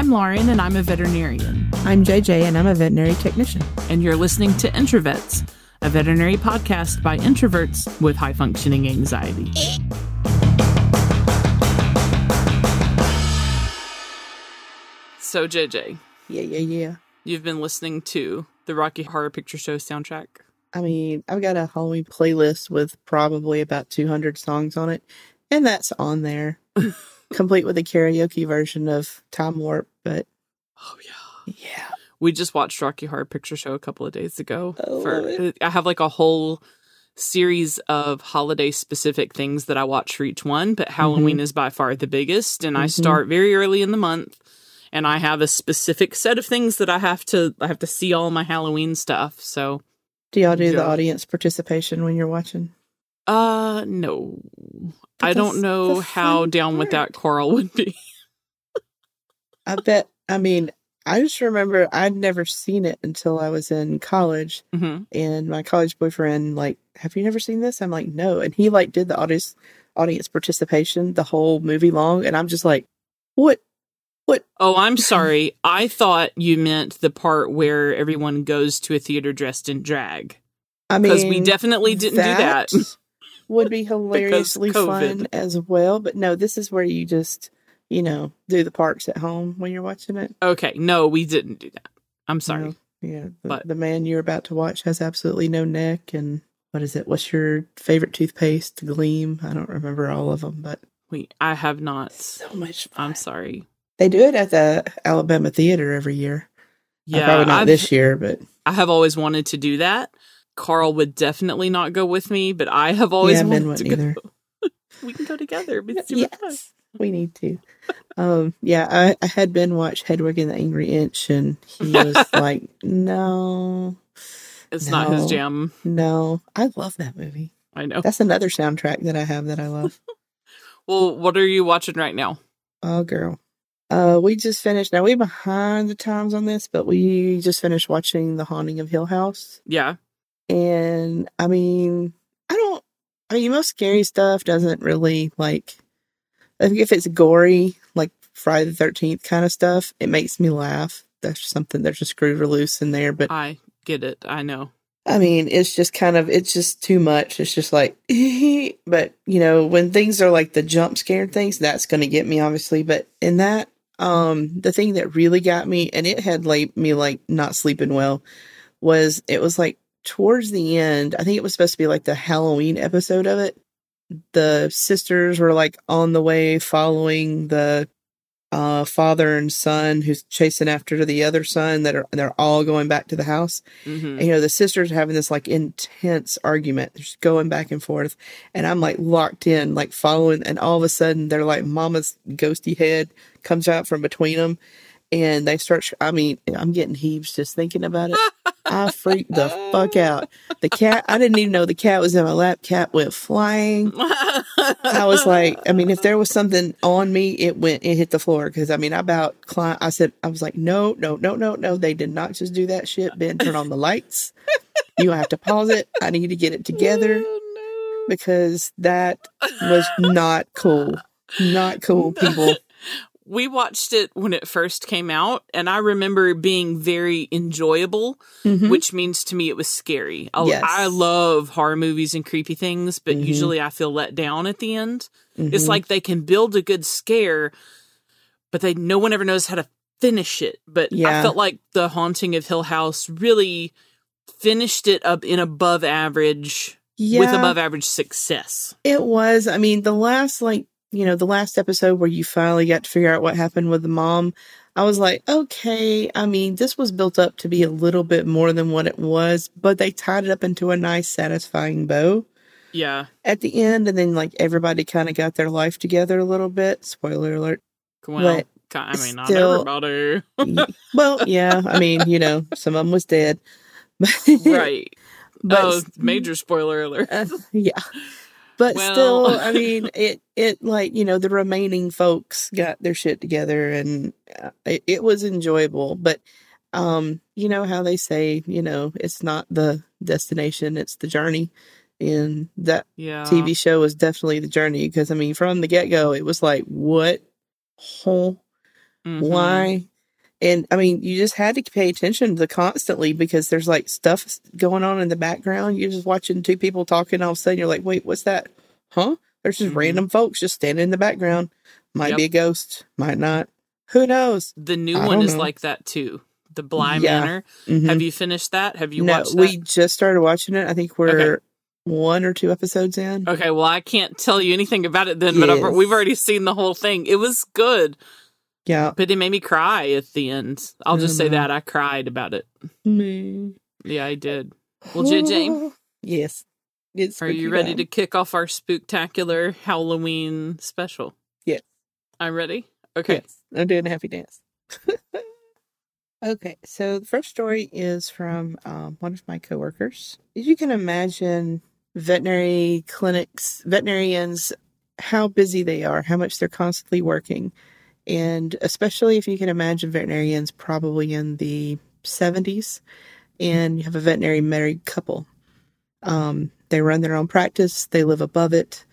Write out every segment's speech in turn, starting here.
I'm Lauren, and I'm a veterinarian. I'm JJ, and I'm a veterinary technician. And you're listening to Introverts, a veterinary podcast by introverts with high functioning anxiety. so, JJ. Yeah, yeah, yeah. You've been listening to the Rocky Horror Picture Show soundtrack. I mean, I've got a Halloween playlist with probably about 200 songs on it, and that's on there, complete with a karaoke version of Time Warp. But oh yeah, yeah, we just watched Rocky Horror Picture Show a couple of days ago. Oh, for I have like a whole series of holiday specific things that I watch for each one, but Halloween Mhm. is by far the biggest, and I Mhm. start very early in the month. And I have a specific set of things that I have to I have to see all my Halloween stuff. So do y'all do the audience participation when you're watching? uh no. I don't know how down with that part. Coral would be. I bet. I mean, I just remember I'd never seen it until I was in college, hmm and my college boyfriend like, "Have you never seen this?" I'm like, "No," and he like did the audience audience participation the whole movie long, and I'm just like, "What? What? Oh, I'm sorry. I thought you meant the part where everyone goes to a theater dressed in drag. I mean, Because we definitely didn't do that. would be hilariously fun as well. But no, this is where you just, you know, do the parks at home when you're watching it. Okay, no, we didn't do that. I'm sorry. No. Yeah, the, But- the man you're about to watch has absolutely no neck. And what is it? What's your favorite toothpaste? Gleam. I don't remember all of them, but We I have not. so much fun. I'm sorry. They do it at the Alabama Theater every year. Uh, Yeah, probably not I've- this year, but I have always wanted to do that. Carl would definitely not go with me, but I have always yeah, wanted to wouldn't go. We can go together. Super fun. We need to. Um, yeah, I, I had Ben watch Hedwig and the Angry Inch, and he was like, "No, It's not his jam. no, I love that movie. I know. That's another soundtrack that I have that I love. Well, what are you watching right now? oh, girl, uh, we just finished. Now we behind the times on this, but we just finished watching The Haunting of Hill House, Yeah. and I mean, I don't. I mean, most scary stuff doesn't really like. I think if it's gory, like Friday the Thirteenth kind of stuff, it makes me laugh. That's something there's a screw loose in there, but I get it. I know. I mean, it's just kind of it's just too much. It's just like, but you know, when things are like the jump scare things, that's going to get me obviously. But in that, um, the thing that really got me, and it had like me like not sleeping well, was it was like towards the end. I think it was supposed to be like the Halloween episode of it. The sisters were like on the way following the uh father and son who's chasing after the other son that are they're all going back to the house. Hmm and, you know the sisters are having this like intense argument. They're just going back and forth. And i'm like locked in like following. And all of a sudden they're like mama's ghosty head comes out from between them and they start i mean i'm getting heaves just thinking about it i freaked the fuck out the cat i didn't even know the cat was in my lap cat went flying I was like, I mean, if there was something on me, it went, it hit the floor. Cause I mean, I about climb, I said, I was like, no, no, no, no, no. They did not just do that shit. Ben, turn on the lights. You have to pause it. I need to get it together Oh, because that was not cool. Not cool, people. we watched it when it first came out, and I remember being very enjoyable, Mhm. which means to me it was scary. I, Yes. I love horror movies and creepy things, but Mhm. usually I feel let down at the end. It's Mhm. like they can build a good scare, but they no one ever knows how to finish it. But yeah. I felt like the Haunting of Hill House really finished it up in above average yeah, with above average success. it was. I mean, the last, like, you know, the last episode where you finally got to figure out what happened with the mom, I was like, okay, I mean, this was built up to be a little bit more than what it was, but they tied it up into a nice, satisfying bow Yeah. at the end, and then like everybody kind of got their life together a little bit. Spoiler alert. Well, I mean, not still- everybody. Well, yeah, I mean, you know, some of them was dead, right. But oh, major spoiler alert. Uh, yeah. But Well- still, I mean, it it like you know the remaining folks got their shit together, and uh, it, it was enjoyable. But um, you know how they say, you know, it's not the destination, it's the journey, and that Yeah. TV show was definitely the journey because I mean, from the get go, it was like, what? Huh? Mhm. Why? And I mean, you just had to pay attention to constantly because there's like stuff going on in the background. You're just watching two people talking. All of a sudden, you're like, wait, what's that? Huh? There's just Mhm. random folks just standing in the background. Might Yep. be a ghost, might not. Who knows? The new I one is know. like that too. The Bly Yeah. Manor. Mhm. Have you finished that? Have you no, watched that? we just started watching it. I think we're one or two episodes in. Okay, well, I can't tell you anything about it then, but I've, we've already seen the whole thing. It was good, Yeah. but it made me cry at the end. I'll just say Mhm. that I cried about it. Me. Yeah, I did. Well, JJ, Yes. It's are you ready time. to kick off our spooktacular Halloween special? Yes. I'm ready. Okay. Yes, I'm doing a happy dance. okay, so the first story is from um, one of my coworkers. As you can imagine, veterinary clinics, veterinarians, how busy they are, how much they're constantly working. And especially if you can imagine veterinarians probably in the 70s, and you have a veterinary married couple. Um, they run their own practice, they live above it.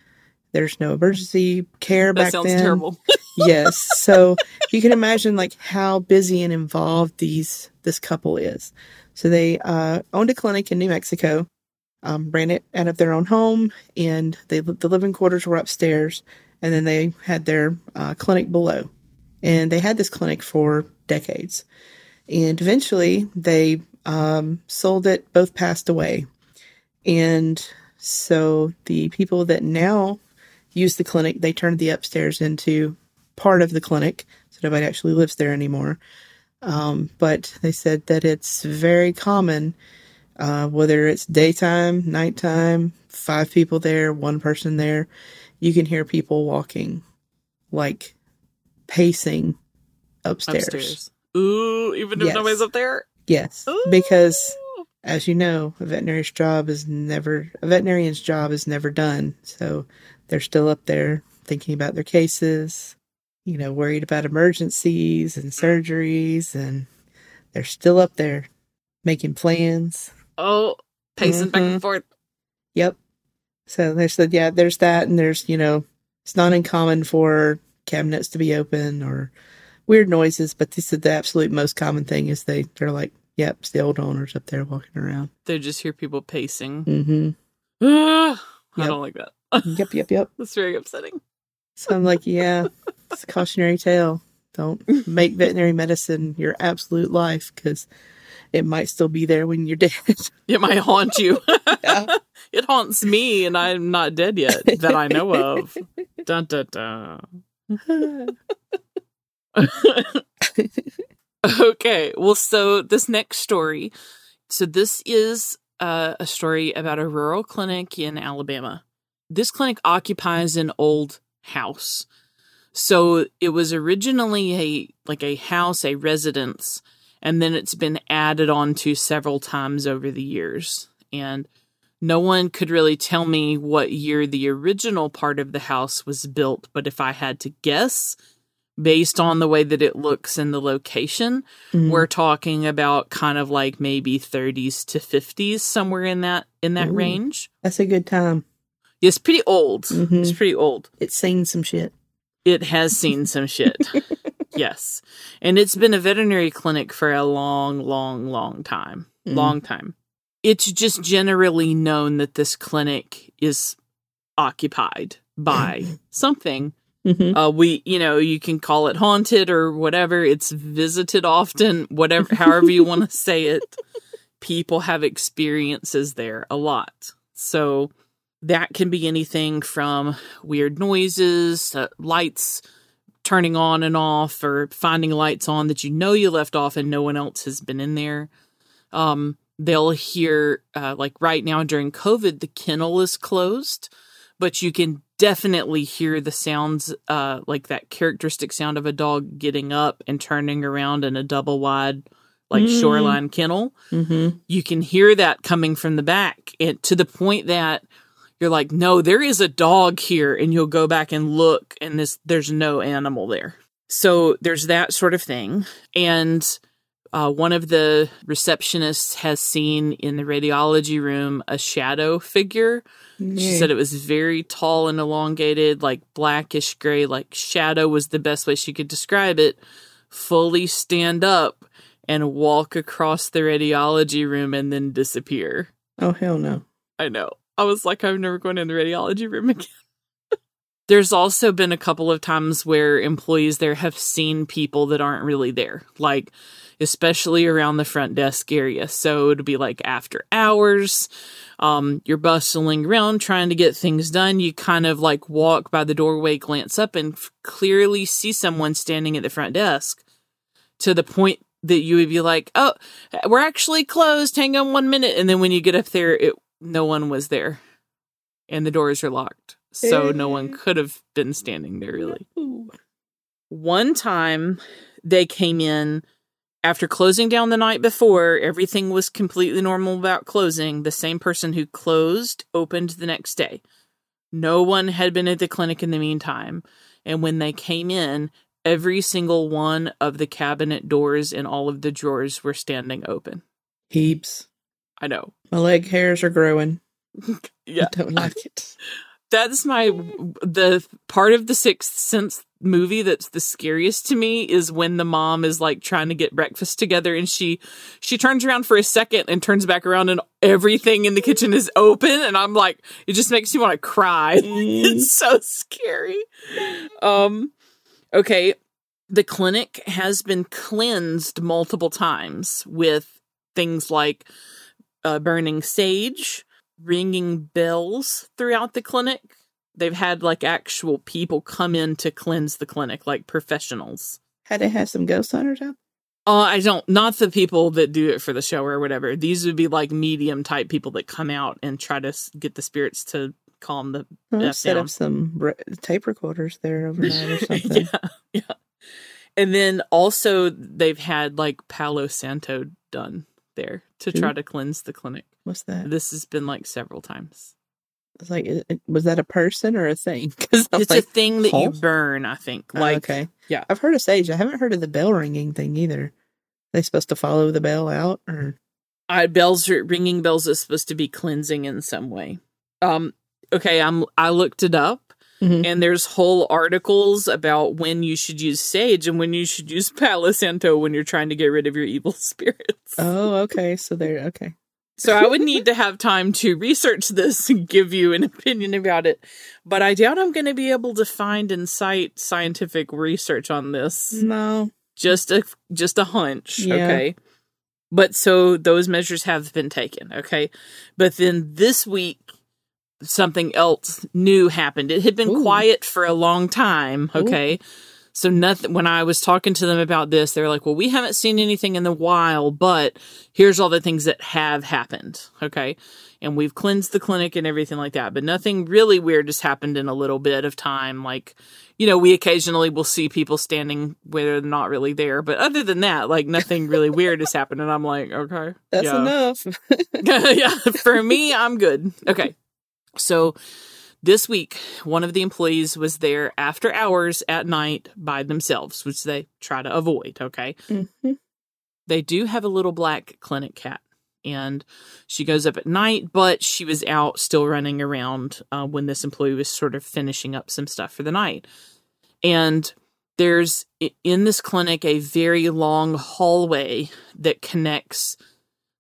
There's no emergency care That back sounds then terrible. yes. So you can imagine like how busy and involved these this couple is. So they uh, owned a clinic in New Mexico, um, ran it out of their own home, and they the living quarters were upstairs, and then they had their uh, clinic below, and they had this clinic for decades, and eventually they um, sold it. Both passed away, and so the people that now use the clinic, they turned the upstairs into part of the clinic, so nobody actually lives there anymore. Um, but they said that it's very common, uh, whether it's daytime, nighttime, five people there, one person there, you can hear people walking, like pacing upstairs. Upstairs. Ooh, even if Yes. nobody's up there. Yes, Ooh. because as you know, a veterinary's job is never a veterinarian's job is never done. So they're still up there thinking about their cases, you know, worried about emergencies and surgeries, and they're still up there making plans. Oh, pacing back Mhm. and forth. Yep. So they said, yeah, there's that, and there's you know, it's not uncommon for cabinets to be open or weird noises, but this is the absolute most common thing is they they're like, yep, it's the old owners up there walking around. They just hear people pacing. Mm-hmm. Ah, I Yep. don't like that. Yep, yep, yep. That's very upsetting. So I'm like, yeah, it's a cautionary tale. Don't make veterinary medicine your absolute life because it might still be there when you're dead. It might haunt you. Yeah. it haunts me, and I'm not dead yet that I know of. Dun dun dun. Okay, well, so this next story. So this is uh, a story about a rural clinic in Alabama. This clinic occupies an old house. So it was originally a like a house, a residence, and then it's been added on to several times over the years. And no one could really tell me what year the original part of the house was built, but if I had to guess, based on the way that it looks and the location, Mhm. we're talking about kind of like maybe 30s to 50s somewhere in that in that Ooh. range. That's a good time. It's pretty old. Mhm. It's pretty old. It's seen some shit. It has seen some shit. yes. And it's been a veterinary clinic for a long, long, long time. Mhm. Long time. It's just generally known that this clinic is occupied by something. Mhm. Uh, we, you know, you can call it haunted or whatever. It's visited often, whatever, however you want to say it. People have experiences there a lot. So that can be anything from weird noises, uh, lights turning on and off, or finding lights on that you know you left off and no one else has been in there. Um, they'll hear, uh, like right now during COVID, the kennel is closed, but you can definitely hear the sounds, uh, like that characteristic sound of a dog getting up and turning around in a double wide, like Mm. Shor-Line kennel Mhm. you can hear that coming from the back and to the point that you're like no there is a dog here and you'll go back and look and this there's no animal there so there's that sort of thing and uh, one of the receptionists has seen in the radiology room a shadow figure she said it was very tall and elongated like blackish gray like shadow was the best way she could describe it fully stand up and walk across the radiology room and then disappear. Oh hell no. I know. I was like, I'm never going in the radiology room again. There's also been a couple of times where employees there have seen people that aren't really there, like especially around the front desk area. So it'd be like after hours, um, you're bustling around trying to get things done. You kind of like walk by the doorway, glance up, and clearly see someone standing at the front desk to the point that you would be like, "Oh, we're actually closed. Hang on one minute." And then when you get up there, it no one was there, and the doors are locked, so no one could have been standing there really. One time, they came in after closing down the night before. Everything was completely normal about closing. The same person who closed opened the next day. No one had been at the clinic in the meantime, and when they came in, every single one of the cabinet doors and all of the drawers were standing open. Heaps. I know. My leg hairs are growing. Yeah. I don't like it. That's my the part of the Sixth Sense movie that's the scariest to me is when the mom is like trying to get breakfast together and she she turns around for a second and turns back around and everything in the kitchen is open and I'm like it just makes you want to cry. it's so scary. Um okay, the clinic has been cleansed multiple times with things like uh, burning sage, ringing bells throughout the clinic. They've had like actual people come in to cleanse the clinic, like professionals. Had it had some ghost hunters out. Uh, I don't, not the people that do it for the show or whatever. These would be like medium type people that come out and try to get the spirits to calm the F set down. up some re- tape recorders there overnight or something. yeah, yeah. And then also they've had like Palo Santo done there to try to cleanse the clinic. What's that? This has been like several times. It's like, was that a person or a thing? Because It's a thing that you burn, I think. Oh, Like, okay, yeah. I've heard of sage. I haven't heard of the bell ringing thing either. they supposed to follow the bell out, or I bells are ringing bells is supposed to be cleansing in some way. Um, okay, I'm I looked it up Mhm. and there's whole articles about when you should use sage and when you should use Palo Santo when you're trying to get rid of your evil spirits. oh, okay. So there, okay. So I would need to have time to research this and give you an opinion about it. But I doubt I'm going to be able to find and cite scientific research on this. No, Just a just a hunch, Yeah. okay? But so those measures have been taken, okay? But then this week something else new happened. It had been Ooh. quiet for a long time, Ooh. okay? So nothing when I was talking to them about this, they were like, "Well, we haven't seen anything in the while, but here's all the things that have happened." Okay? And we've cleansed the clinic and everything like that, but nothing really weird has happened in a little bit of time like you know, we occasionally will see people standing where they're not really there, but other than that, like nothing really weird has happened and I'm like, "Okay. that's yeah. enough. yeah, for me, I'm good. Okay. So this week, one of the employees was there after hours at night by themselves, which they try to avoid. Okay. Mhm. They do have a little black clinic cat, and she goes up at night, but she was out still running around uh, when this employee was sort of finishing up some stuff for the night. And there's in this clinic a very long hallway that connects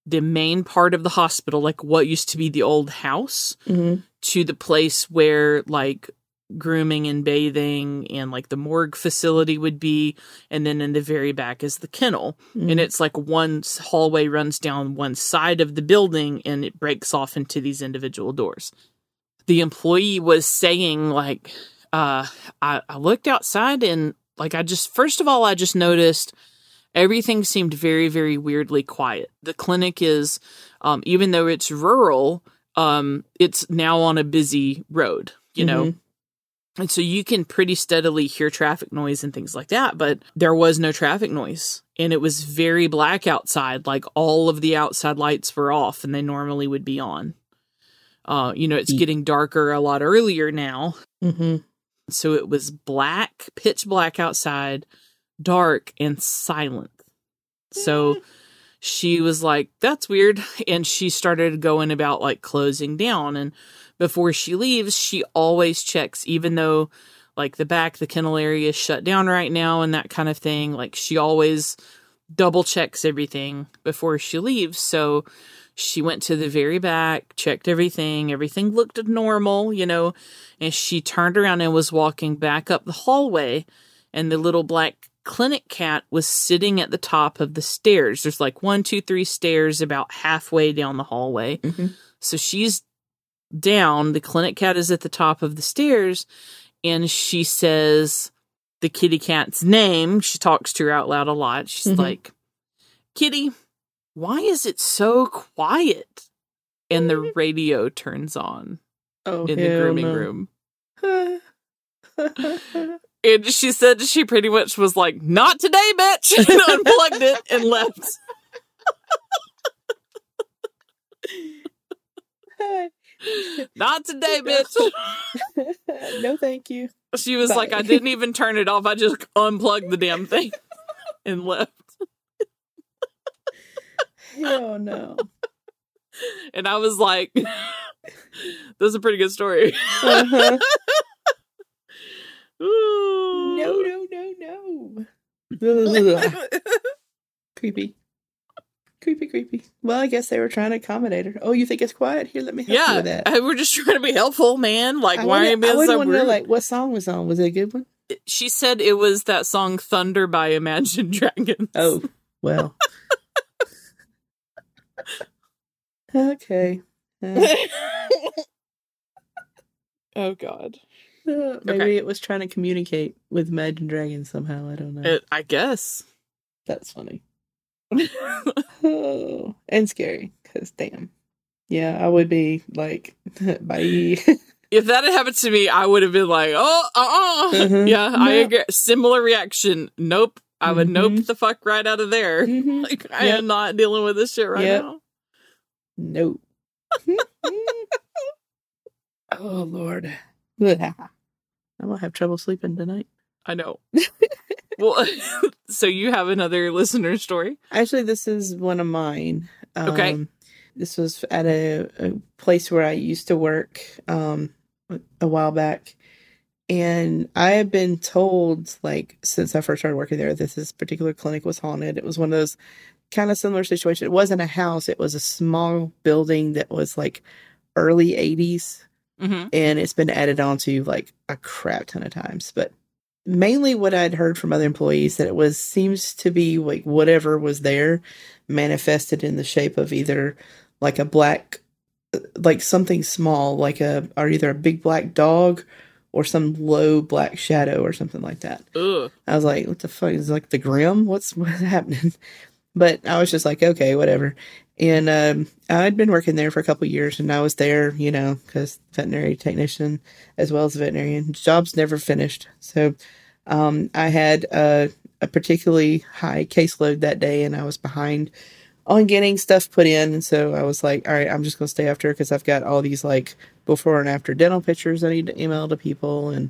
the main part of the hospital, like what used to be the old house, Mhm. to the place where like grooming and bathing and like the morgue facility would be. And then in the very back is the kennel. Mhm. And it's like one hallway runs down one side of the building and it breaks off into these individual doors. The employee was saying, like, uh, I, I looked outside and like I just first of all I just noticed everything seemed very very weirdly quiet. The clinic is um even though it's rural, um it's now on a busy road, you know. And so you can pretty steadily hear traffic noise and things like that, but there was no traffic noise. And it was very black outside, like all of the outside lights were off and they normally would be on. Uh, you know, it's getting darker a lot earlier now. Mhm. So it was black, pitch black outside, dark and silent. So mm. she was like, that's weird. And she started going about like closing down. And before she leaves, she always checks, even though like the back, the kennel area is shut down right now and that kind of thing. Like she always double checks everything before she leaves. So she went to the very back, checked everything. Everything looked normal, you know, and she turned around and was walking back up the hallway and the little black clinic cat was sitting at the top of the stairs. There's like one, two, three stairs about halfway down the hallway. Mhm. So she's down. The clinic cat is at the top of the stairs and she says the kitty cat's name. She talks to her out loud a lot. She's Mhm. like, Kitty, why is it so quiet? And the radio turns on Oh, in the grooming no. room. And she said she pretty much was like, Not today, bitch, and unplugged it and left. Not today, bitch. no, thank you. She was like, I didn't even turn it off. I just unplugged the damn thing and left. Hell no. And I was like, That's a pretty good story. Uh-huh. No, no, no, no. Creepy. Creepy, creepy. Well, I guess they were trying to accommodate her. Oh, you think it's quiet? Here, let me help you Yeah, with that. I- we're just trying to be helpful, man. Like, I why are you I being so wanna know, like, what song was on? Was it a good one? she said it was that song "Thunder" by Imagine Dragons. Oh, well. okay. Uh, oh God. Uh, maybe Okay. it was trying to communicate with Imagine Dragons somehow. I don't know. It, I guess. That's funny. Oh, and scary because damn. Yeah, I would be like, bye. if that had happened to me, I would have been like, "Oh, uh, uh Mhm. yeah." I agree. Similar reaction. Nope. I would Mhm. nope the fuck right out of there. Mhm. Like, I Yep. am not dealing with this shit right Yep. now. Nope. oh Lord. I'm gonna have trouble sleeping tonight. I know. well, so you have another listener story. Actually, this is one of mine. Um, Okay. This was at a, a place where I used to work um, a while back. And I have been told, like, since I first started working there, that this particular clinic was haunted. It was one of those kind of similar situations. It wasn't a house, it was a small building that was like early 80s. Mm-hmm. and it's been added on to like a crap ton of times. But mainly what I'd heard from other employees that it was seems to be like whatever was there manifested in the shape of either like a black like something small like a or either a big black dog or some low black shadow or something like that. Ugh. I was like, what the fuck is it, like the grim? What's what's happening? But I was just like, okay, whatever. And um, I'd been working there for a couple years, and I was there, you know, because veterinary technician as well as veterinarian. Job's never finished, so um, I had a, a particularly high caseload that day, and I was behind on getting stuff put in. And so I was like, all right, I'm just gonna stay after because I've got all these like before and after dental pictures I need to email to people and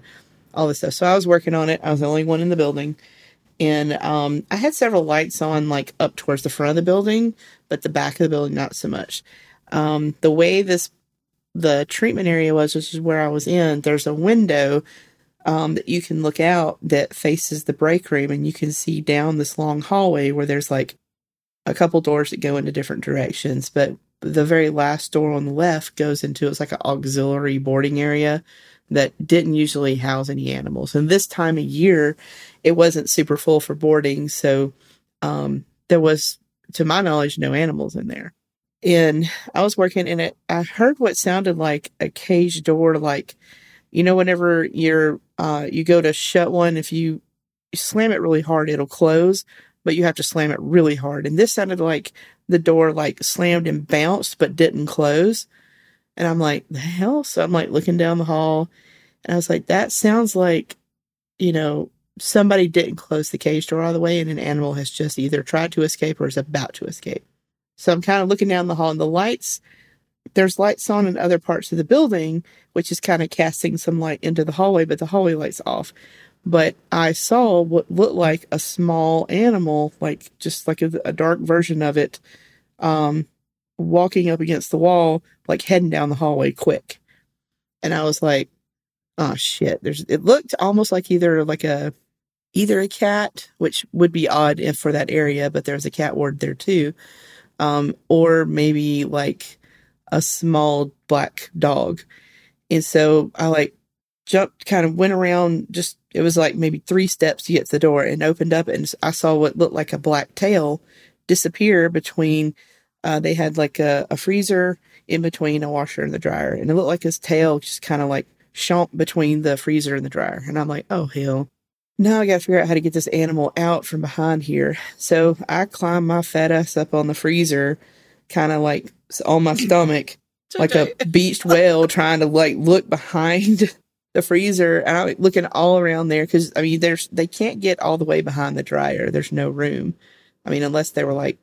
all this stuff. So I was working on it. I was the only one in the building. And um, I had several lights on, like up towards the front of the building, but the back of the building, not so much. Um, the way this, the treatment area was, which is where I was in, there's a window um, that you can look out that faces the break room, and you can see down this long hallway where there's like a couple doors that go into different directions. But the very last door on the left goes into it's like an auxiliary boarding area that didn't usually house any animals. And this time of year, it wasn't super full for boarding, so um, there was, to my knowledge, no animals in there. And I was working in it. I heard what sounded like a cage door, like you know, whenever you're uh, you go to shut one, if you slam it really hard, it'll close, but you have to slam it really hard. And this sounded like the door like slammed and bounced, but didn't close. And I'm like, the hell? So I'm like looking down the hall, and I was like, that sounds like, you know, somebody didn't close the cage door all the way, and an animal has just either tried to escape or is about to escape. So I'm kind of looking down the hall, and the lights, there's lights on in other parts of the building, which is kind of casting some light into the hallway, but the hallway light's off. But I saw what looked like a small animal, like just like a, a dark version of it, um, walking up against the wall, like heading down the hallway quick. And I was like, oh shit, there's it looked almost like either like a either a cat, which would be odd if for that area, but there's a cat ward there too. Um, or maybe like a small black dog. And so I like jumped, kind of went around just, it was like maybe three steps to get to the door and opened up and I saw what looked like a black tail disappear between, uh, they had like a, a freezer in between a washer and the dryer. And it looked like his tail just kind of like shomp between the freezer and the dryer. And I'm like, oh hell. Now I got to figure out how to get this animal out from behind here. So I climb my fat ass up on the freezer, kind of like on my stomach, like a beached whale, trying to like look behind the freezer. And I'm looking all around there because I mean, there's they can't get all the way behind the dryer. There's no room. I mean, unless they were like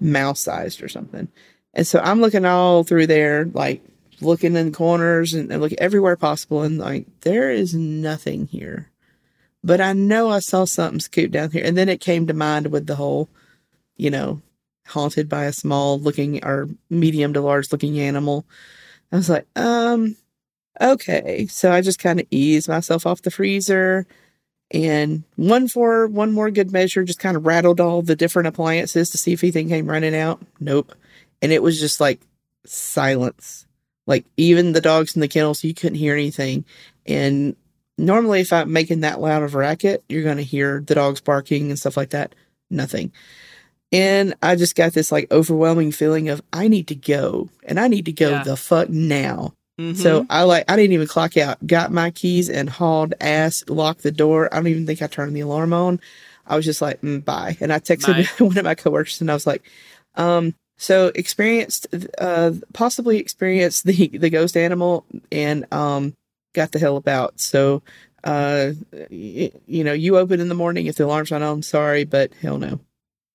mouse sized or something. And so I'm looking all through there, like looking in corners and, and looking everywhere possible, and like there is nothing here but I know I saw something scoot down here. And then it came to mind with the whole, you know, haunted by a small looking or medium to large looking animal. I was like, um, okay. So I just kind of eased myself off the freezer and one for one more good measure, just kind of rattled all the different appliances to see if anything came running out. Nope. And it was just like silence. Like even the dogs in the kennels, you couldn't hear anything. And normally if I'm making that loud of a racket, you're going to hear the dogs barking and stuff like that. Nothing. And I just got this like overwhelming feeling of I need to go and I need to go Yeah. the fuck now. Mhm. So I like I didn't even clock out. Got my keys and hauled ass, locked the door. I don't even think I turned the alarm on. I was just like, mm, bye. And I texted one of my coworkers and I was like, um, so experienced uh possibly experienced the the ghost animal and um got the hell about. So uh y- you know, you open in the morning if the alarm's not on, sorry, but hell no.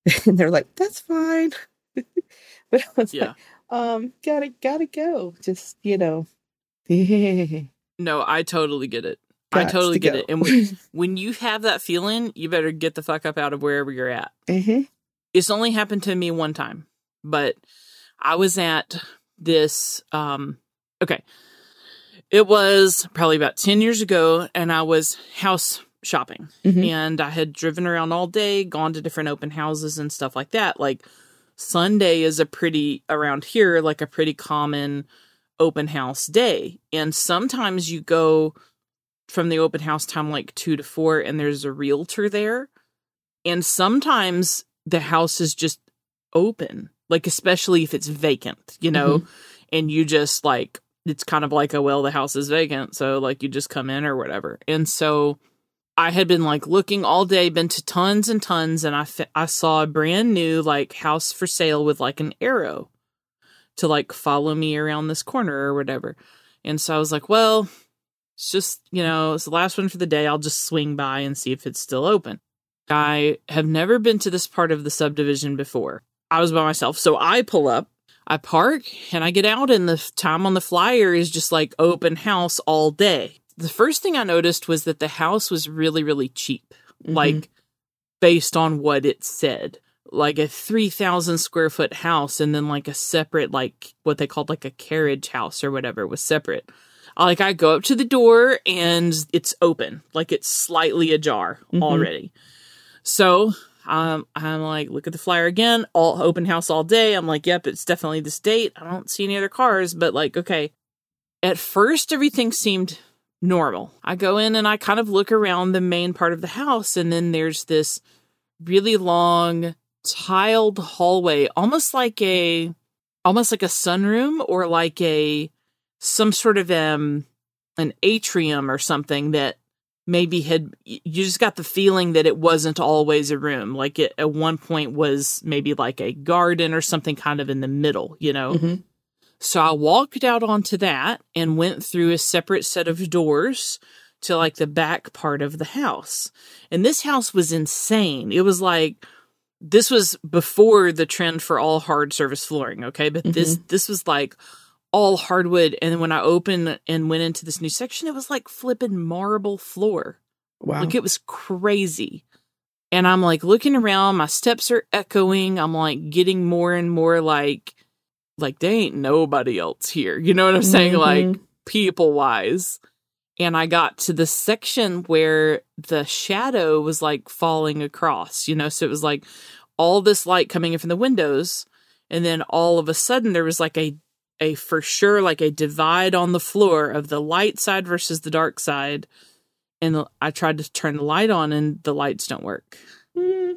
and they're like, That's fine. but I was yeah. like, um, gotta gotta go. Just, you know. No, I totally get it. I totally to get go. it. And when, when you have that feeling, you better get the fuck up out of wherever you're at. Mhm. It's only happened to me one time, but I was at this um okay. It was probably about 10 years ago and I was house shopping Mhm. and I had driven around all day, gone to different open houses and stuff like that. Like Sunday is a pretty around here like a pretty common open house day. And sometimes you go from the open house time like 2 to 4 and there's a realtor there. And sometimes the house is just open, like especially if it's vacant, you know, and you just like it's kind of like a well the house is vacant, so like you just come in or whatever. And so I had been like looking all day, been to tons and tons, and I fi- I saw a brand new like house for sale with like an arrow to like follow me around this corner or whatever. And so I was like, well, it's just, you know, it's the last one for the day. I'll just swing by and see if it's still open. I have never been to this part of the subdivision before. I was by myself. So I pull up, I park, and I get out, and the time on the flyer is just like open house all day. The first thing I noticed was that the house was really, really cheap, Mhm. like based on what it said. Like a 3,000 square foot house, and then like a separate, like what they called like a carriage house or whatever was separate. Like I go up to the door and it's open, like it's slightly ajar Mhm. already. So I'm like, look at the flyer again, all open house all day. I'm like, yep, it's definitely this date. I don't see any other cars, but like, okay. At first, everything seemed normal. I go in and I kind of look around the main part of the house, and then there's this really long tiled hallway, almost like a almost like a sunroom or like a some sort of um an atrium or something that maybe had you just got the feeling that it wasn't always a room like it at one point was maybe like a garden or something kind of in the middle you know? Mhm. so i walked out onto that and went through a separate set of doors to like the back part of the house. And this house was insane. It was like this was before the trend for all hard surface flooring okay? But this this was like all hardwood and then when i opened and went into this new section it was like flipping marble floor. Wow. like it was crazy. And i'm like looking around my steps are echoing. I'm like getting more and more like like they ain't nobody else here. You know what i'm saying? Mhm. like people wise and I got to the section where the shadow was like falling across, you know, so it was like all this light coming in from the windows, and then all of a sudden there was like a a for sure like a divide on the floor of the light side versus the dark side. And I tried to turn the light on and the lights don't work. Mm.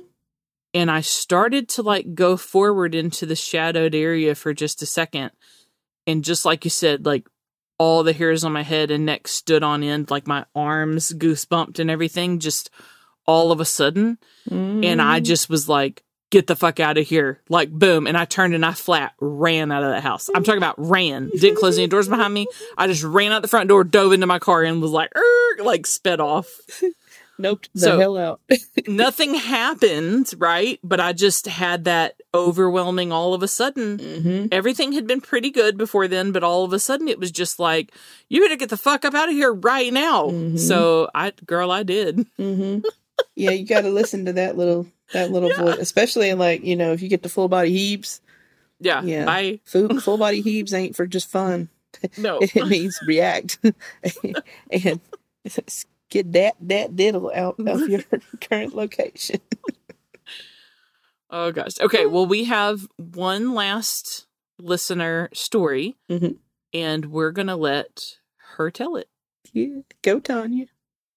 And I started to like go forward into the shadowed area for just a second. And just like you said, like all the hairs on my head and neck stood on end, like my arms goosebumped and everything, just all of a sudden. And I Mm. just was like, get the fuck out of here. Like, boom. And I turned and I flat ran out of the house. I'm talking about ran. Didn't close any doors behind me. I just ran out the front door, dove into my car, and was like, like sped off. Noped the So- hell out. Nothing happened, right? But I just had that overwhelming all of a sudden. mm-hmm. Everything had been pretty good before then, but all of a sudden it was just like, you better get the fuck up out of here right now. Mhm. So I, girl, I did. Mm-hmm. Yeah, you got to listen to that little that little voice, especially in like you know if you get the full body heaves. Yeah. Yeah. Bye. Full, full body heaves ain't for just fun. No. It means react and get that that diddle out of your current location. Oh gosh. Okay. Well, we have one last listener story, Mhm. and we're gonna let her tell it. Yeah, go Tanya.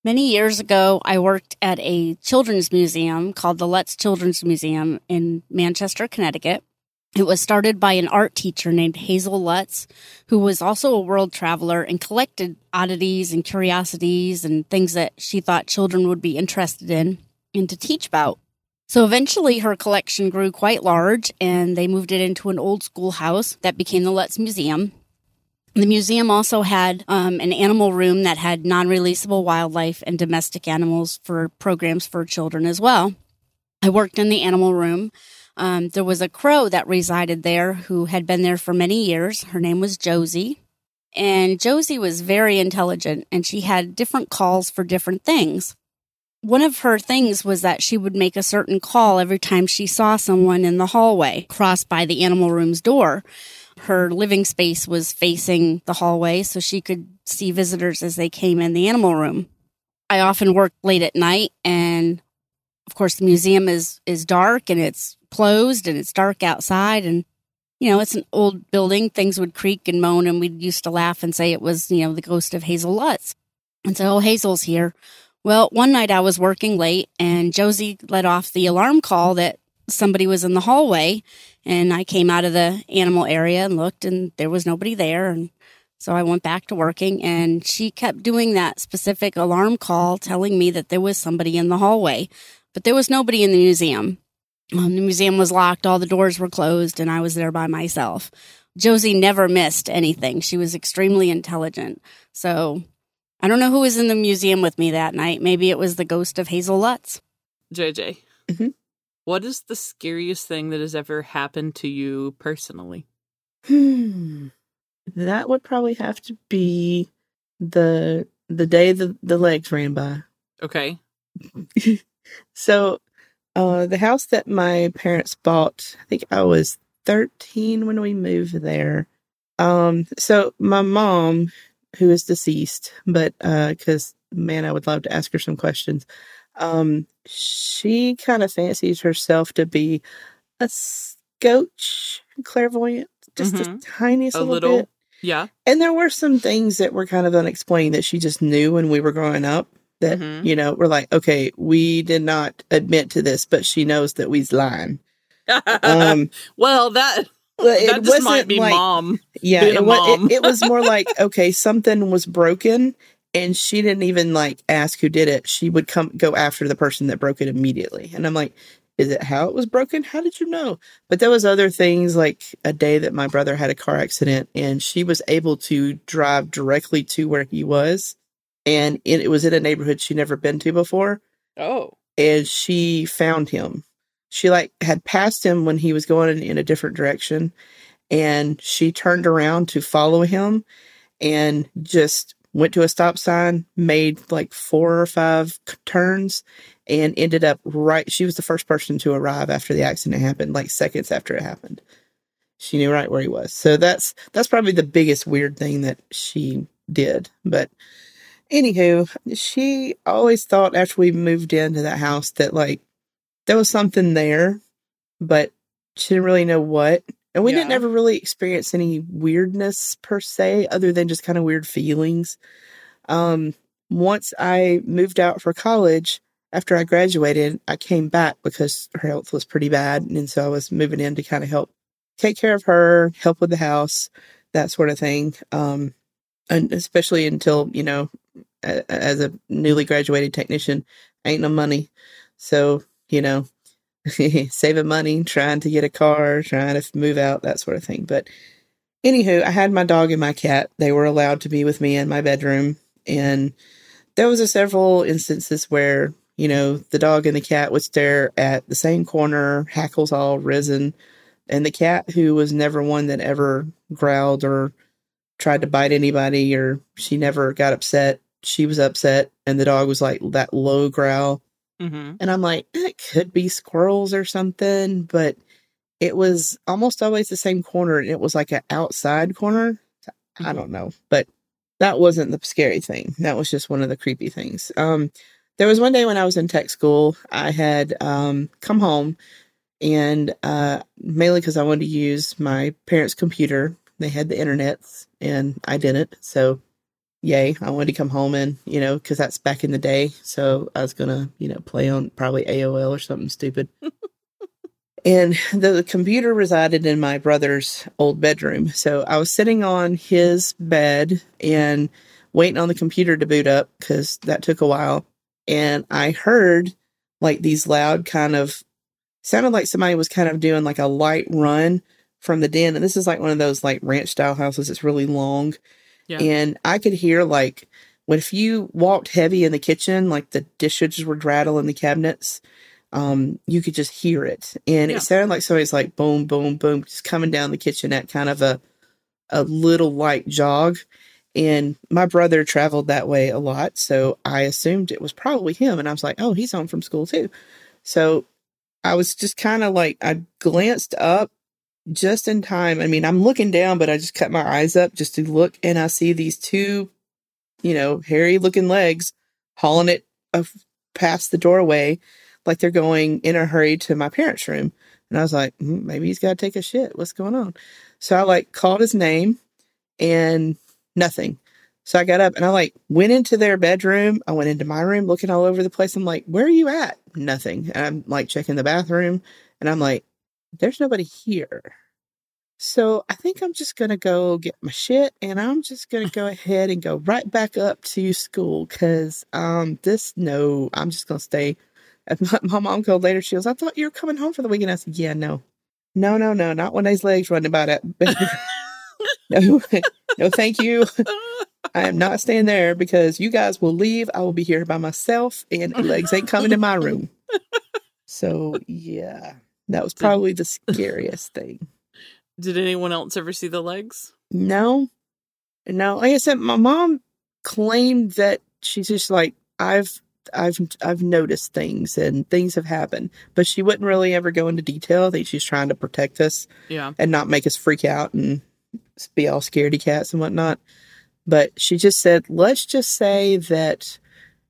Many years ago, I worked at a children's museum called the Lutz Children's Museum in Manchester, Connecticut. It was started by an art teacher named Hazel Lutz, who was also a world traveler and collected oddities and curiosities and things that she thought children would be interested in and to teach about. So eventually her collection grew quite large and they moved it into an old schoolhouse that became the Lutz Museum. The museum also had um, an animal room that had non releasable wildlife and domestic animals for programs for children as well. I worked in the animal room. Um, there was a crow that resided there who had been there for many years. Her name was Josie. And Josie was very intelligent and she had different calls for different things. One of her things was that she would make a certain call every time she saw someone in the hallway cross by the animal room's door her living space was facing the hallway so she could see visitors as they came in the animal room. I often worked late at night and of course the museum is is dark and it's closed and it's dark outside and you know it's an old building. Things would creak and moan and we used to laugh and say it was you know the ghost of Hazel Lutz. And so oh Hazel's here. Well one night I was working late and Josie let off the alarm call that somebody was in the hallway and I came out of the animal area and looked and there was nobody there. And so I went back to working and she kept doing that specific alarm call telling me that there was somebody in the hallway but there was nobody in the museum. Um, the museum was locked all the doors were closed and I was there by myself. Josie never missed anything. She was extremely intelligent. So I don't know who was in the museum with me that night. Maybe it was the ghost of Hazel Lutz. JJ, Mhm. What is the scariest thing that has ever happened to you personally? Hmm. That would probably have to be the the day the the legs ran by. Okay. So, uh, the house that my parents bought, I think I was 13 when we moved there. Um, so my mom, who is deceased, but, uh, cause man, I would love to ask her some questions. Um, she kind of fancies herself to be a scotch clairvoyant, just the Mhm. tiniest A little, little. bit. Yeah. And there were some things that were kind of unexplained that she just knew when we were growing up that, Mhm. you know, we're like, okay, we did not admit to this, but she knows that we's lying. Um, well, that it that wasn't be like, mom. yeah, it, mom. it, it was more like, okay, something was broken and she didn't even like ask who did it. She would come go after the person that broke it immediately. And I'm like, is it how it was broken? How did you know? But there was other things like a day that my brother had a car accident and she was able to drive directly to where he was. And it, it was in a neighborhood she'd never been to before. Oh. And she found him. She like had passed him when he was going in, in a different direction. And she turned around to follow him and just went to a stop sign, made like four or five turns, and ended up right. She was the first person to arrive after the accident happened, like seconds after it happened. She knew right where he was. So that's that's probably the biggest weird thing that she did. But Anywho, she always thought after we moved into that house that like there was something there, but she didn't really know what. And we didn't ever really experience any weirdness per se, other than just kind of weird feelings. Um, once I moved out for college, after I graduated, I came back because her health was pretty bad. And so I was moving in to kind of help take care of her, help with the house, that sort of thing. Um, and especially until, you know, as a newly graduated technician, ain't no money. So, you know, saving money, trying to get a car, trying to move out, that sort of thing. But anywho, I had my dog and my cat. They were allowed to be with me in my bedroom. And there was a several instances where, you know, the dog and the cat would stare at the same corner, hackles all risen. And the cat, who was never one that ever growled or tried to bite anybody or she never got upset, she was upset. And the dog was like that low growl. Hmm And I'm like, it could be squirrels or something, but it was almost always the same corner and it was like an outside corner. I Mhm. don't know, but that wasn't the scary thing. That was just one of the creepy things. Um, there was one day when I was in tech school, I had um, come home and uh, mainly because I wanted to use my parents' computer. They had the internet and I didn't. So yay, I wanted to come home and, you know, because that's back in the day. So I was going to, you know, play on probably AOL or something stupid. and the, the computer resided in my brother's old bedroom. So I was sitting on his bed and waiting on the computer to boot up because that took a while. And I heard like these loud kind of sounded like somebody was kind of doing like a light run from the den. And this is like one of those like ranch style houses. It's really long. Yeah. And I could hear like when if you walked heavy in the kitchen, like the dishes would rattle in the cabinets, um, you could just hear it. And Yeah. it sounded like somebody's like boom, boom, boom, just coming down the kitchen at kind of a a little light jog. And my brother traveled that way a lot, so I assumed it was probably him. And I was like, oh, he's home from school too. So I was just kind of like, I glanced up just in time. I mean, I'm looking down, but I just cut my eyes up just to look, and I see these two, you know, hairy looking legs hauling it past the doorway like they're going in a hurry to my parents' room. And I was like, "Hmm, maybe he's got to take a shit. What's going on? So I like called his name and nothing. So I got up and I like went into their bedroom. I went into my room looking all over the place. I'm like, where are you at? Nothing. And I'm like checking the bathroom and I'm like, there's nobody here. So I think I'm just going to go get my shit and I'm just going to go ahead and go right back up to school because um, this, no, I'm just going to stay. My, my mom called later. She goes, I thought you were coming home for the weekend. I said, yeah, no. No, no, no, not when those legs running about it. no, no, thank you. I am not staying there because you guys will leave. I will be here by myself, and legs ain't coming in my room. So yeah, that was probably the scariest thing. Did anyone else ever see the legs? No, no. Like I said, my mom claimed that she's just like I've. I've I've noticed things and things have happened, but she wouldn't really ever go into detail. I think she's trying to protect us Yeah. and not make us freak out and be all scaredy cats and whatnot. But she just said, let's just say that,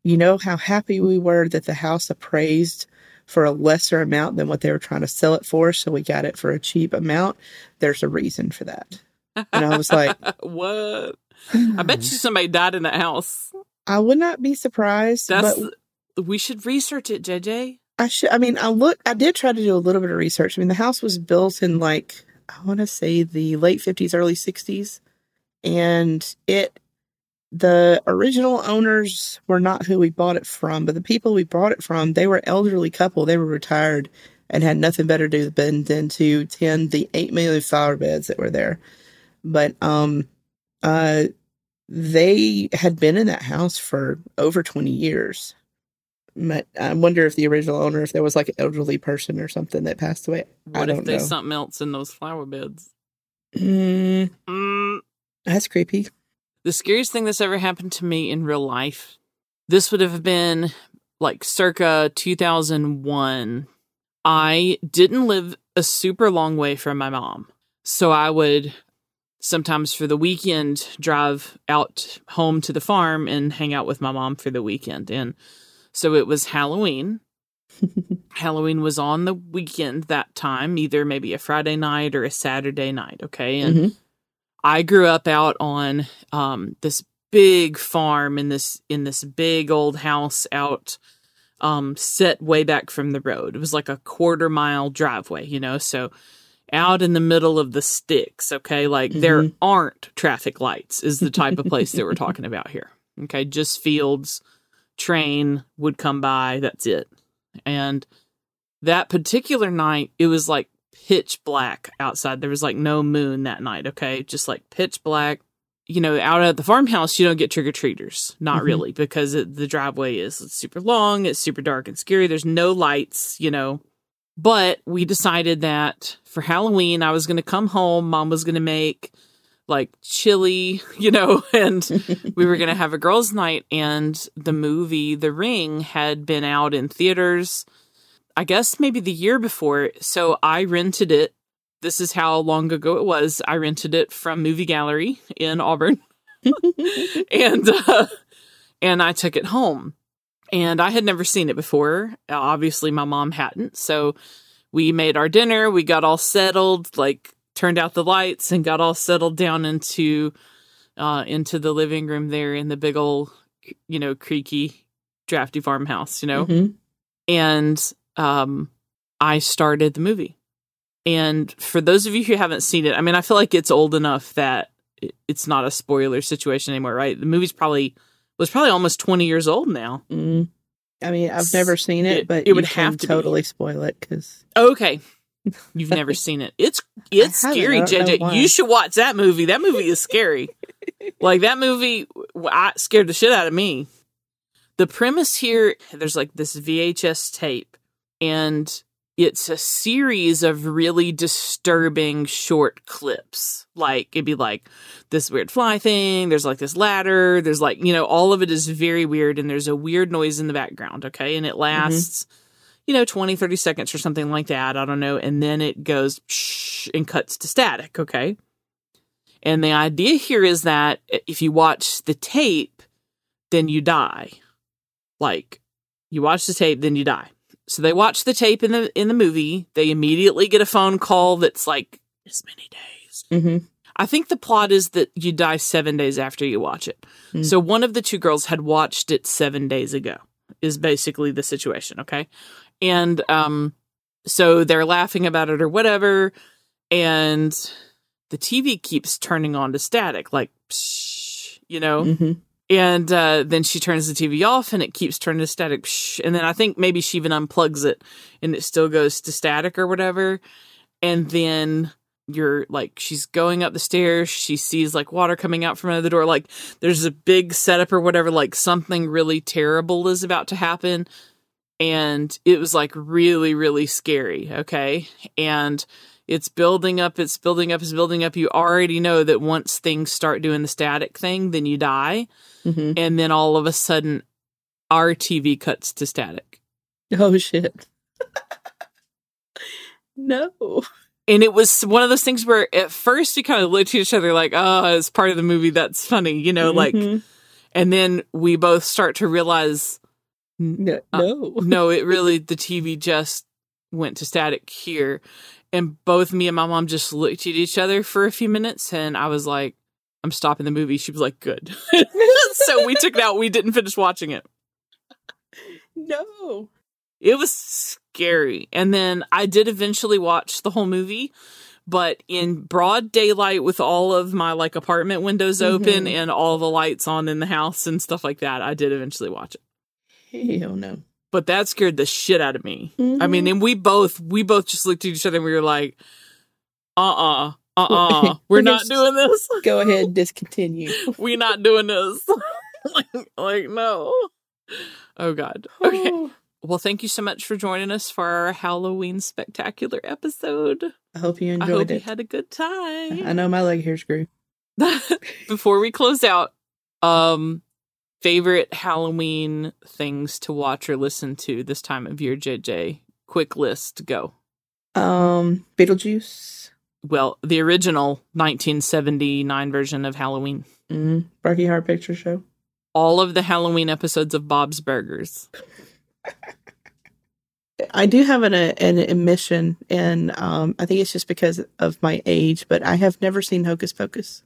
you know, how happy we were that the house appraised for a lesser amount than what they were trying to sell it for. So we got it for a cheap amount. There's a reason for that. And I was like, what? I bet hmm. you somebody died in that house. I would not be surprised. That's. but we should research it, JJ. I should. I mean, I look. I did try to do a little bit of research. I mean, the house was built in like I want to say the late fifties, early sixties, and it. The original owners were not who we bought it from, but the people we bought it from, they were elderly couple. They were retired and had nothing better to do than, to tend the eight million flower beds that were there. But um, uh, they had been in that house for over twenty years. But I wonder if the original owner, if there was like an elderly person or something that passed away. I What if there's know. something else in those flower beds? Mm, Mm. that's creepy. The scariest thing that's ever happened to me in real life. This would have been like circa 2001. I didn't live a super long way from my mom. So I would sometimes for the weekend drive out home to the farm and hang out with my mom for the weekend. And so it was Halloween. Halloween was on the weekend that time, either maybe a Friday night or a Saturday night. Okay. And Mhm. I grew up out on um, this big farm in this in this big old house out um, set way back from the road. It was like a quarter mile driveway, you know. So out in the middle of the sticks. Okay, like there Mhm. aren't traffic lights. Is the type of place that we're talking about here. Okay, just fields. Train would come by. That's it. And that particular night, it was like pitch black outside. There was like no moon that night, okay? Just like pitch black. You know, out at the farmhouse, you don't get trick or treaters. Not Mhm. really, because it, the driveway is super long, it's super dark and scary. There's no lights, you know. But we decided that for Halloween, I was going to come home. Mom was going to make like chili, you know, and we were going to have a girls' night. And the movie The Ring had been out in theaters I guess maybe the year before. So I rented it. This is how long ago it was. I rented it from Movie Gallery in Auburn, and uh, and I took it home. And I had never seen it before. Obviously, my mom hadn't. So we made our dinner. We got all settled, like turned out the lights, and got all settled down into uh, into the living room there in the big old, you know, creaky, drafty farmhouse. You know, Mhm. and um, I started the movie. And for those of you who haven't seen it, I mean, I feel like it's old enough that it's not a spoiler situation anymore, right? The movie's probably was probably almost twenty years old now. Mm. I mean, I've never seen it, It- but it would have to be. totally spoil it because Okay, you've never seen it. It's it's scary, I don't know JJ. You should watch that movie. That movie is scary. like that movie, I scared the shit out of me. The premise here, there's like this VHS tape, and it's a series of really disturbing short clips. Like it'd be like this weird fly thing. There's like this ladder. There's like you know all of it is very weird, and there's a weird noise in the background. Okay, and it mm-hmm. lasts. You know, 20, 30 seconds or something like that. I don't know. And then it goes psh and cuts to static. Okay. And the idea here is that if you watch the tape, then you die. Like you watch the tape, then you die. So they watch the tape in the in the movie. They immediately get a phone call that's like this many days. hmm I think the plot is that you die seven days after you watch it. Hmm. So one of the two girls had watched it seven days ago. Is basically the situation. Okay, and um, so they're laughing about it or whatever, and the TV keeps turning on to static, like, psh, you know. hmm And uh, then she turns the TV off and it keeps turning to static. And then I think maybe she even unplugs it and it still goes to static or whatever. And then you're like, she's going up the stairs. She sees like water coming out from under the door. Like there's a big setup or whatever. Like something really terrible is about to happen. And it was like really, really scary. Okay. And it's building up, it's building up, it's building up. You already know that once things start doing the static thing, then you die hmm and then all of a sudden our TV cuts to static. Oh shit! no. And it was one of those things where at first we kind of looked at each other like, oh, it's part of the movie that's funny, you know, like, Mhm. and then we both start to realize, no, uh, no. no, it really, the TV just went to static here. And both me and my mom just looked at each other for a few minutes and I was like, I'm stopping the movie. She was like, good. so we took it out. We didn't finish watching it. no. It was scary. And then I did eventually watch the whole movie, but in broad daylight with all of my like apartment windows open Mhm. and all the lights on in the house and stuff like that, I did eventually watch it. Hell no. But that scared the shit out of me. I Mhm. mean, and we both we both just looked at each other and we were like, uh-uh, uh-uh. We're not doing this. Go ahead, discontinue. We're not doing this. like, like, no. Oh god. Okay. Well, thank you so much for joining us for our Halloween spectacular episode. I hope you I enjoyed hope you it. had a good time. I know my leg hairs grew. Before we close out, um, favorite Halloween things to watch or listen to this time of year, JJ? Quick list, go. Um, Beetlejuice. well, the original 1979 version of Halloween. Mm, Rocky Horror Picture Show. All of the Halloween episodes of Bob's Burgers. I do have an an admission, and um, I think it's just because of my age, but I have never seen Hocus Pocus,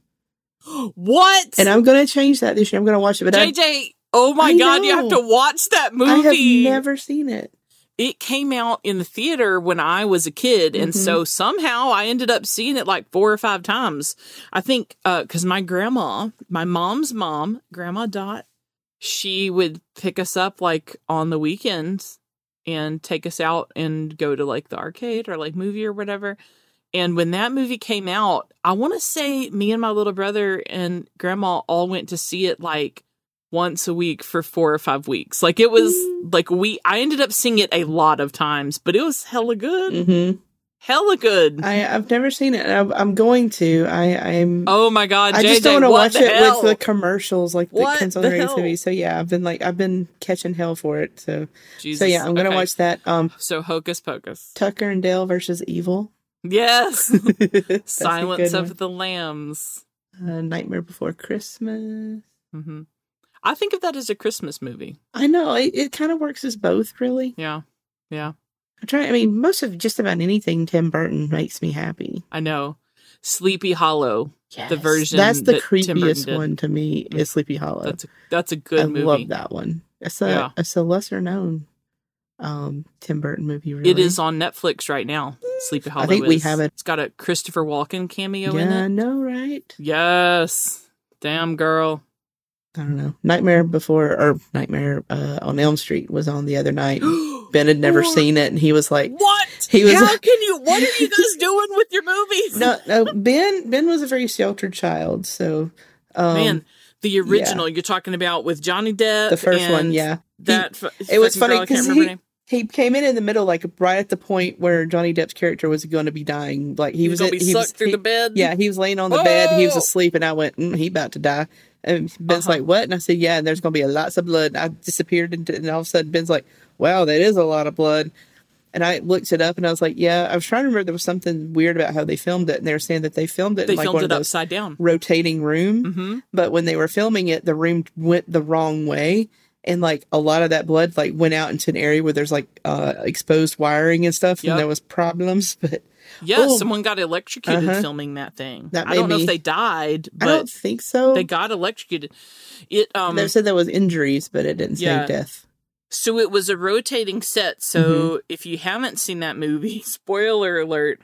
What? and I'm going to change that this year. I'm going to watch it, but I, JJ, oh my I god, you have to watch that movie. I have never seen it. it came out in the theater when I was a kid, and Mhm. so somehow I ended up seeing it like four or five times. I think because my grandma, my mom's mom, Grandma Dot, she would pick us up like on the weekends and take us out and go to like the arcade or like movie or whatever. And when that movie came out, I want to say me and my little brother and grandma all went to see it like once a week for four or five weeks. Like it was like we I ended up seeing it a lot of times, but it was hella good. hmm Hella good. I, I've never seen it. I'm, I'm going to. I, I'm. oh my god, I JJ, just don't want to watch it hell? with the commercials like What that comes on the the Rings movie. So yeah, I've been like I've been catching hell for it. So Jesus. so yeah, I'm gonna Okay. watch that. Um, So Hocus Pocus. Tucker and Dale versus Evil. Yes. Silence of one. the Lambs. uh, Nightmare Before Christmas. hmm I think of that as a Christmas movie. I know it, it kind of works as both, really. Yeah. Yeah. I try. I mean, most of just about anything Tim Burton makes me happy. I know. Sleepy Hollow. Yes. version that's the that creepiest one to me is Sleepy Hollow. That's a, that's a good I movie. love that one. It's a Yeah. it's a lesser known um Tim Burton movie. Really, It is on Netflix right now. Sleepy Hollow. I think we have it. It's got a Christopher Walken cameo in Yeah, I it. know, right? Yes. Damn girl. I don't know. Nightmare Before or Nightmare uh, on Elm Street was on the other night. Ben had never What? seen it, and he was like, What? He was- How can you? What are you guys doing with your movies? "No, no." Ben Ben was a very sheltered child, so um, Man, the original you're talking about with Johnny Depp. the first one, yeah. That fu- It was funny I because he. He came in in the middle, like right at the point where Johnny Depp's character was going to be dying. Like he He was, was gonna be he sucked was, through he- the bed. Yeah, he was laying on the bed. He was asleep, and I went, mm, "He about to die." And Ben's Uh-huh. like, "What?" And I said, "Yeah." And there's going to be lots of blood. And I disappeared, into, and all of a sudden, Ben's like, "Wow, that is a lot of blood." And I looked it up, and I was like, "Yeah." I was trying to remember there was something weird about how they filmed it, and they were saying that they filmed it They in like filmed one it of those upside down. rotating room. hmm But when they were filming it, the room went the wrong way. And like a lot of that blood like went out into an area where there's like uh exposed wiring and stuff Yep. and there was problems. But Yeah, Oh. someone got electrocuted Uh-huh. filming that thing. That I don't know me- if they died, but I don't think so. they got electrocuted. It um they said there was injuries, but it didn't say death. So it was a rotating set. So Mm-hmm. if you haven't seen that movie, spoiler alert,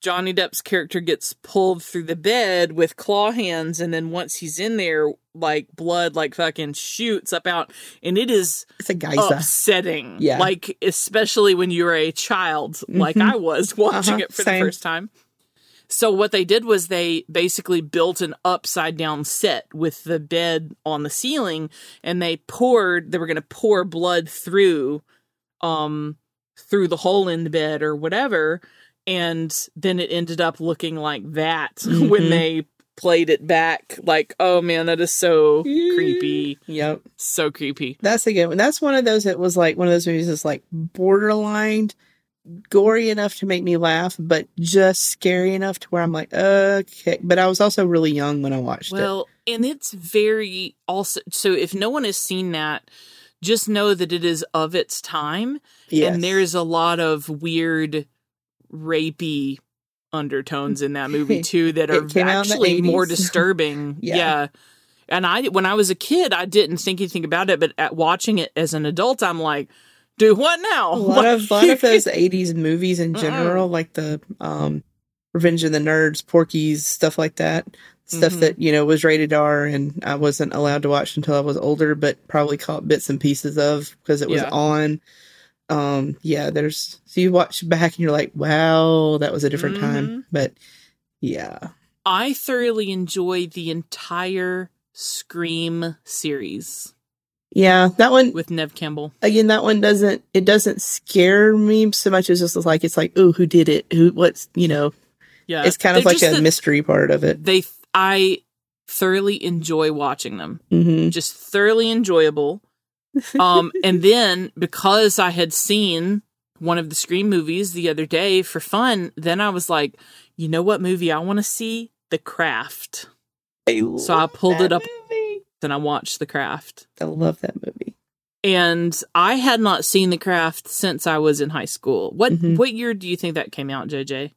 Johnny Depp's character gets pulled through the bed with claw hands, and then once he's in there, like blood like fucking shoots up out, and it is It's a geyser. upsetting. Yeah. Like especially when you're a child, like Mhm. I was watching Uh-huh, it for same. the first time. So what they did was they basically built an upside down set with the bed on the ceiling and they poured they were going to pour blood through um through the hole in the bed or whatever and then it ended up looking like that when Mhm. they played it back like oh man that is so creepy Yep. so creepy That's a good one. That's one of those that was like one of those movies that's like borderline gory enough to make me laugh, but just scary enough to where I'm like, okay. But I was also really young when I watched it. Well, and it's very also so if no one has seen that, just know that it is of its time Yes. and there's a lot of weird rapey undertones in that movie too that are came out in the actually more disturbing. Yeah. yeah. And I when I was a kid, I didn't think anything about it, but at watching it as an adult, I'm like, dude, what now? a lot of lot of those '80s movies in Uh-uh. general, like the um, Revenge of the Nerds, Porky's, stuff like that. Stuff Mhm. that you know was rated R, and I wasn't allowed to watch until I was older, but probably caught bits and pieces of because it was Yeah. on. Um, yeah, there's so you watch back and you're like, wow, that was a different Mhm. time. But yeah, I thoroughly enjoy the entire Scream series yeah, that one with Neve Campbell. again. That one doesn't it doesn't scare me so much as just like it's like, oh, who did it? Who? What's you know? Yeah, it's kind of They're like a the- mystery part of it. they I thoroughly enjoy watching them. hmm Just thoroughly enjoyable. Um and then because I had seen one of the Scream movies the other day for fun. Then I was like, you know what movie I want to see? The Craft. So I pulled it up. Movie. Then I watched The Craft. I love that movie. And I had not seen The Craft since I was in high school. What Mhm. what year do you think that came out, JJ?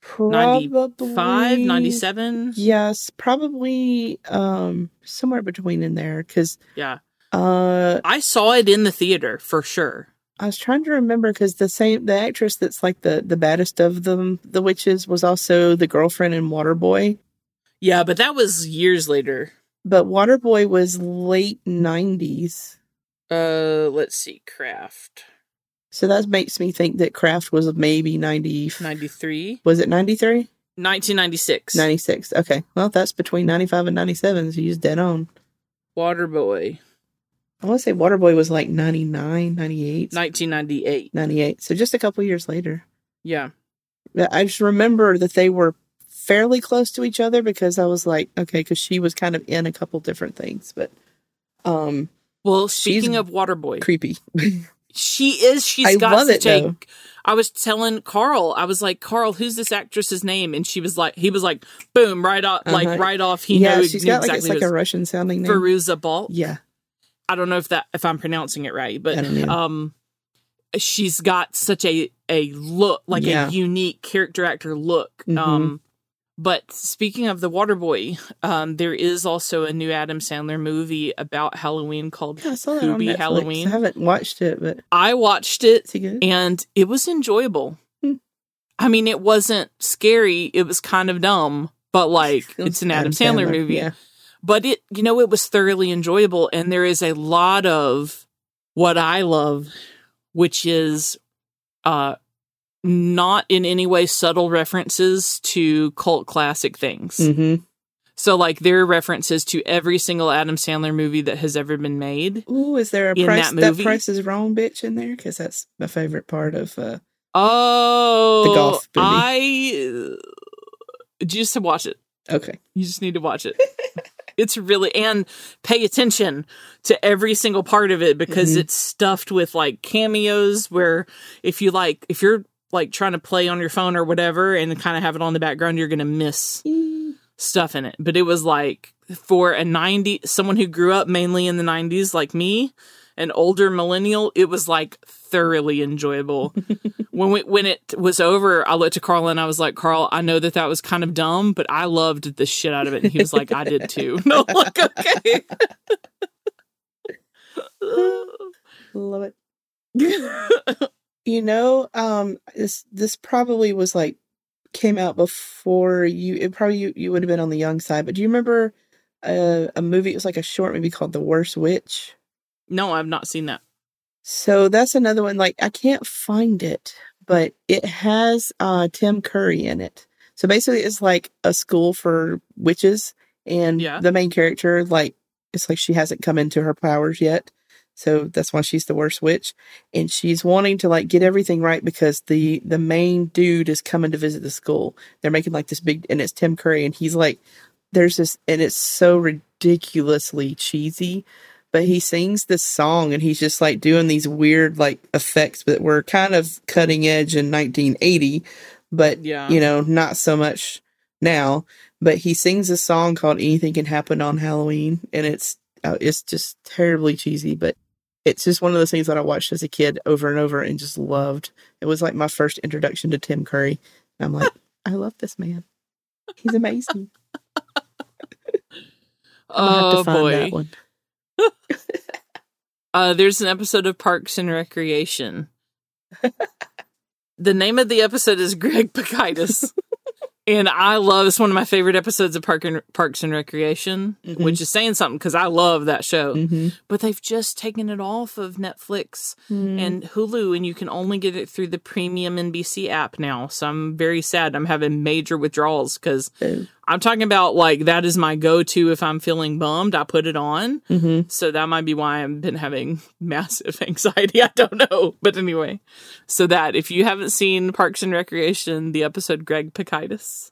Probably 95, 97? Yes, probably um somewhere between in there because Yeah. Uh I saw it in the theater for sure. I was trying to remember because the same the actress that's like the the baddest of them the witches was also the girlfriend in Waterboy, Yeah, but that was years later. but Waterboy was late nineties, Uh, let's see, Craft so that makes me think that Craft was maybe ninety. 93, Was it 93? 1996. 96. Okay, well that's between ninety five and ninety seven. So he's dead on. Waterboy, I want to say Waterboy was like 99, 98, 1998. 98. So just a couple years later. Yeah. I just remember that they were fairly close to each other because I was like, okay, because she was kind of in a couple different things, but um, Well, speaking of Waterboy, creepy. she is. She's I got love it, a. though. I was telling Carl, I was like, Carl, who's this actress's name? And she was like, he was like, boom, right off, like Uh-huh. right off. He yeah, knew, she's knew got like it's like a. Russian sounding name. Fairuza Balk. Yeah, I don't know if that if I'm pronouncing it right, but I don't know. um, she's got such a a look, like Yeah. a unique character actor look. Mhm. Um, but speaking of the Waterboy, um, there is also a new Adam Sandler movie about Halloween called yeah I saw that on Scooby Netflix. Halloween. I haven't watched it, but I watched it, good? and it was enjoyable. Hmm. I mean, it wasn't scary. It was kind of dumb, but like it's an Adam, Sandler, movie. Yeah, But it, you know, it was thoroughly enjoyable. And there is a lot of what I love, which is uh, not in any way subtle references to cult classic things. hmm So, like, there are references to every single Adam Sandler movie that has ever been made. Ooh, is there a price that that, price is wrong bitch in there? Because that's my favorite part of. uh Oh, The golf movie. I uh, just to watch it. Okay, You just need to watch it. it's really and pay attention to every single part of it because Mhm. it's stuffed with like cameos where if you like if you're like trying to play on your phone or whatever and kind of have it on the background you're going to miss stuff in it. But it was like for a 90 someone who grew up mainly in the 90s like me, an older millennial, it was like thoroughly enjoyable. when we, when it was over, I looked to Carl and I was like, "Carl, I know that that was kind of dumb, but I loved the shit out of it." And he was like, "I did too." No, like okay. love it. You know, um, this this probably was like came out before you. It probably you, you would have been on the young side. But do you remember a, a movie? It was like a short movie called The Worst Witch. No, I've not seen that. So that's another one. Like I can't find it, but it has uh Tim Curry in it. So basically, it's like a school for witches, and Yeah. the main character, like, it's like she hasn't come into her powers yet. So that's why she's the worst witch, and she's wanting to like get everything right because the the main dude is coming to visit the school. They're making like this big, and it's Tim Curry, and he's like, there's this, and it's so ridiculously cheesy but he sings this song and he's just like doing these weird like effects that were kind of cutting edge in 1980 but Yeah. you know not so much now. But he sings a song called anything can happen on halloween and it's uh, it's just terribly cheesy but it's just one of those things that i watched as a kid over and over and just loved. It was like my first introduction to tim curry and i'm like i love this man. He's amazing. I'm gonna have Oh to find boy. Uh, there's an episode of Parks and Recreation. the name of the episode is Greg Pikitis. and I love it's one of my favorite episodes of Park and, Parks and Recreation, Mhm. which is saying something because I love that show. mm-hmm. But they've just taken it off of Netflix Mm. and Hulu, and you can only get it through the premium NBC app now. So I'm very sad. I'm having major withdrawals because. I'm talking about like that is my go to if I'm feeling bummed. I put it on. Mm-hmm. So that might be why I've been having massive anxiety. I don't know. But anyway, so that if you haven't seen Parks and Recreation, the episode Greg Pikitis,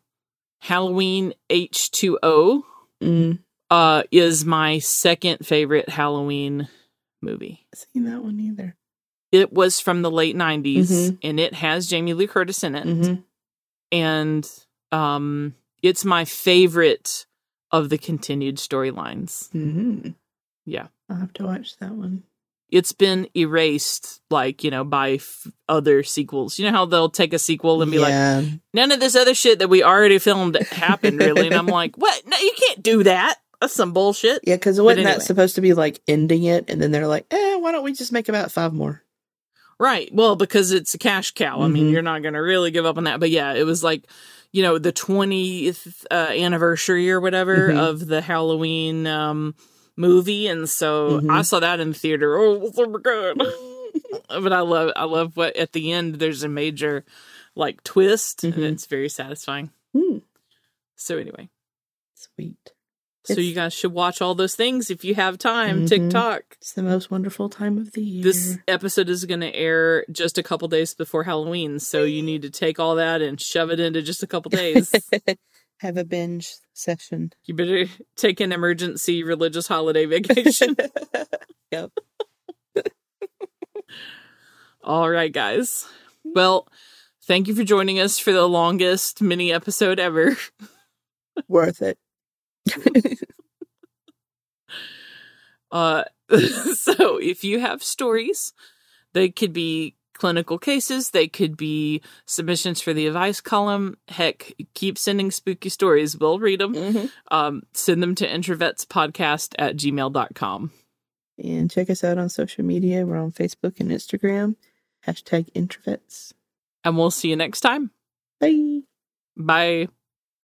Halloween H2O Mm. uh, is my second favorite Halloween movie. I've Seen that one either. It was from the late 90s Mhm. and it has Jamie Lee Curtis in it. hmm And um, it's my favorite of the continued storylines. hmm Yeah. I'll have to watch that one. It's been erased, like, you know, by f- other sequels. You know how they'll take a sequel and be like, none of this other shit that we already filmed happened, really. And I'm like, what? No, you can't do that. That's some bullshit. Yeah, because it wasn't anyway. that supposed to be like ending it? And then they're like, eh, why don't we just make about five more? Right. Well, because it's a cash cow. I mean, Mhm. you're not going to really give up on that. But yeah, it was like, you know, the 20th uh, anniversary or whatever Mhm. of the Halloween um, movie. And so Mhm. I saw that in the theater. Oh, it was super good. but I love, I love what at the end there's a major like twist and Mhm. it's very satisfying. Hmm, So anyway, sweet. So you guys should watch all those things if you have time. Mhm. TikTok. It's the most wonderful time of the year. This episode is going to air just a couple days before Halloween, so you need to take all that and shove it into just a couple days. have a binge session. you better take an emergency religious holiday vacation. yep. all right, guys. Well, thank you for joining us for the longest mini episode ever. Worth it. Uh, so if you have stories, they could be clinical cases, they could be submissions for the advice column. Heck, keep sending spooky stories. We'll read them. Mhm. Um, send them to introvetspodcast at gmail.com. And check us out on social media. We're on Facebook and Instagram. Hashtag introvets. And we'll see you next time. Bye. Bye.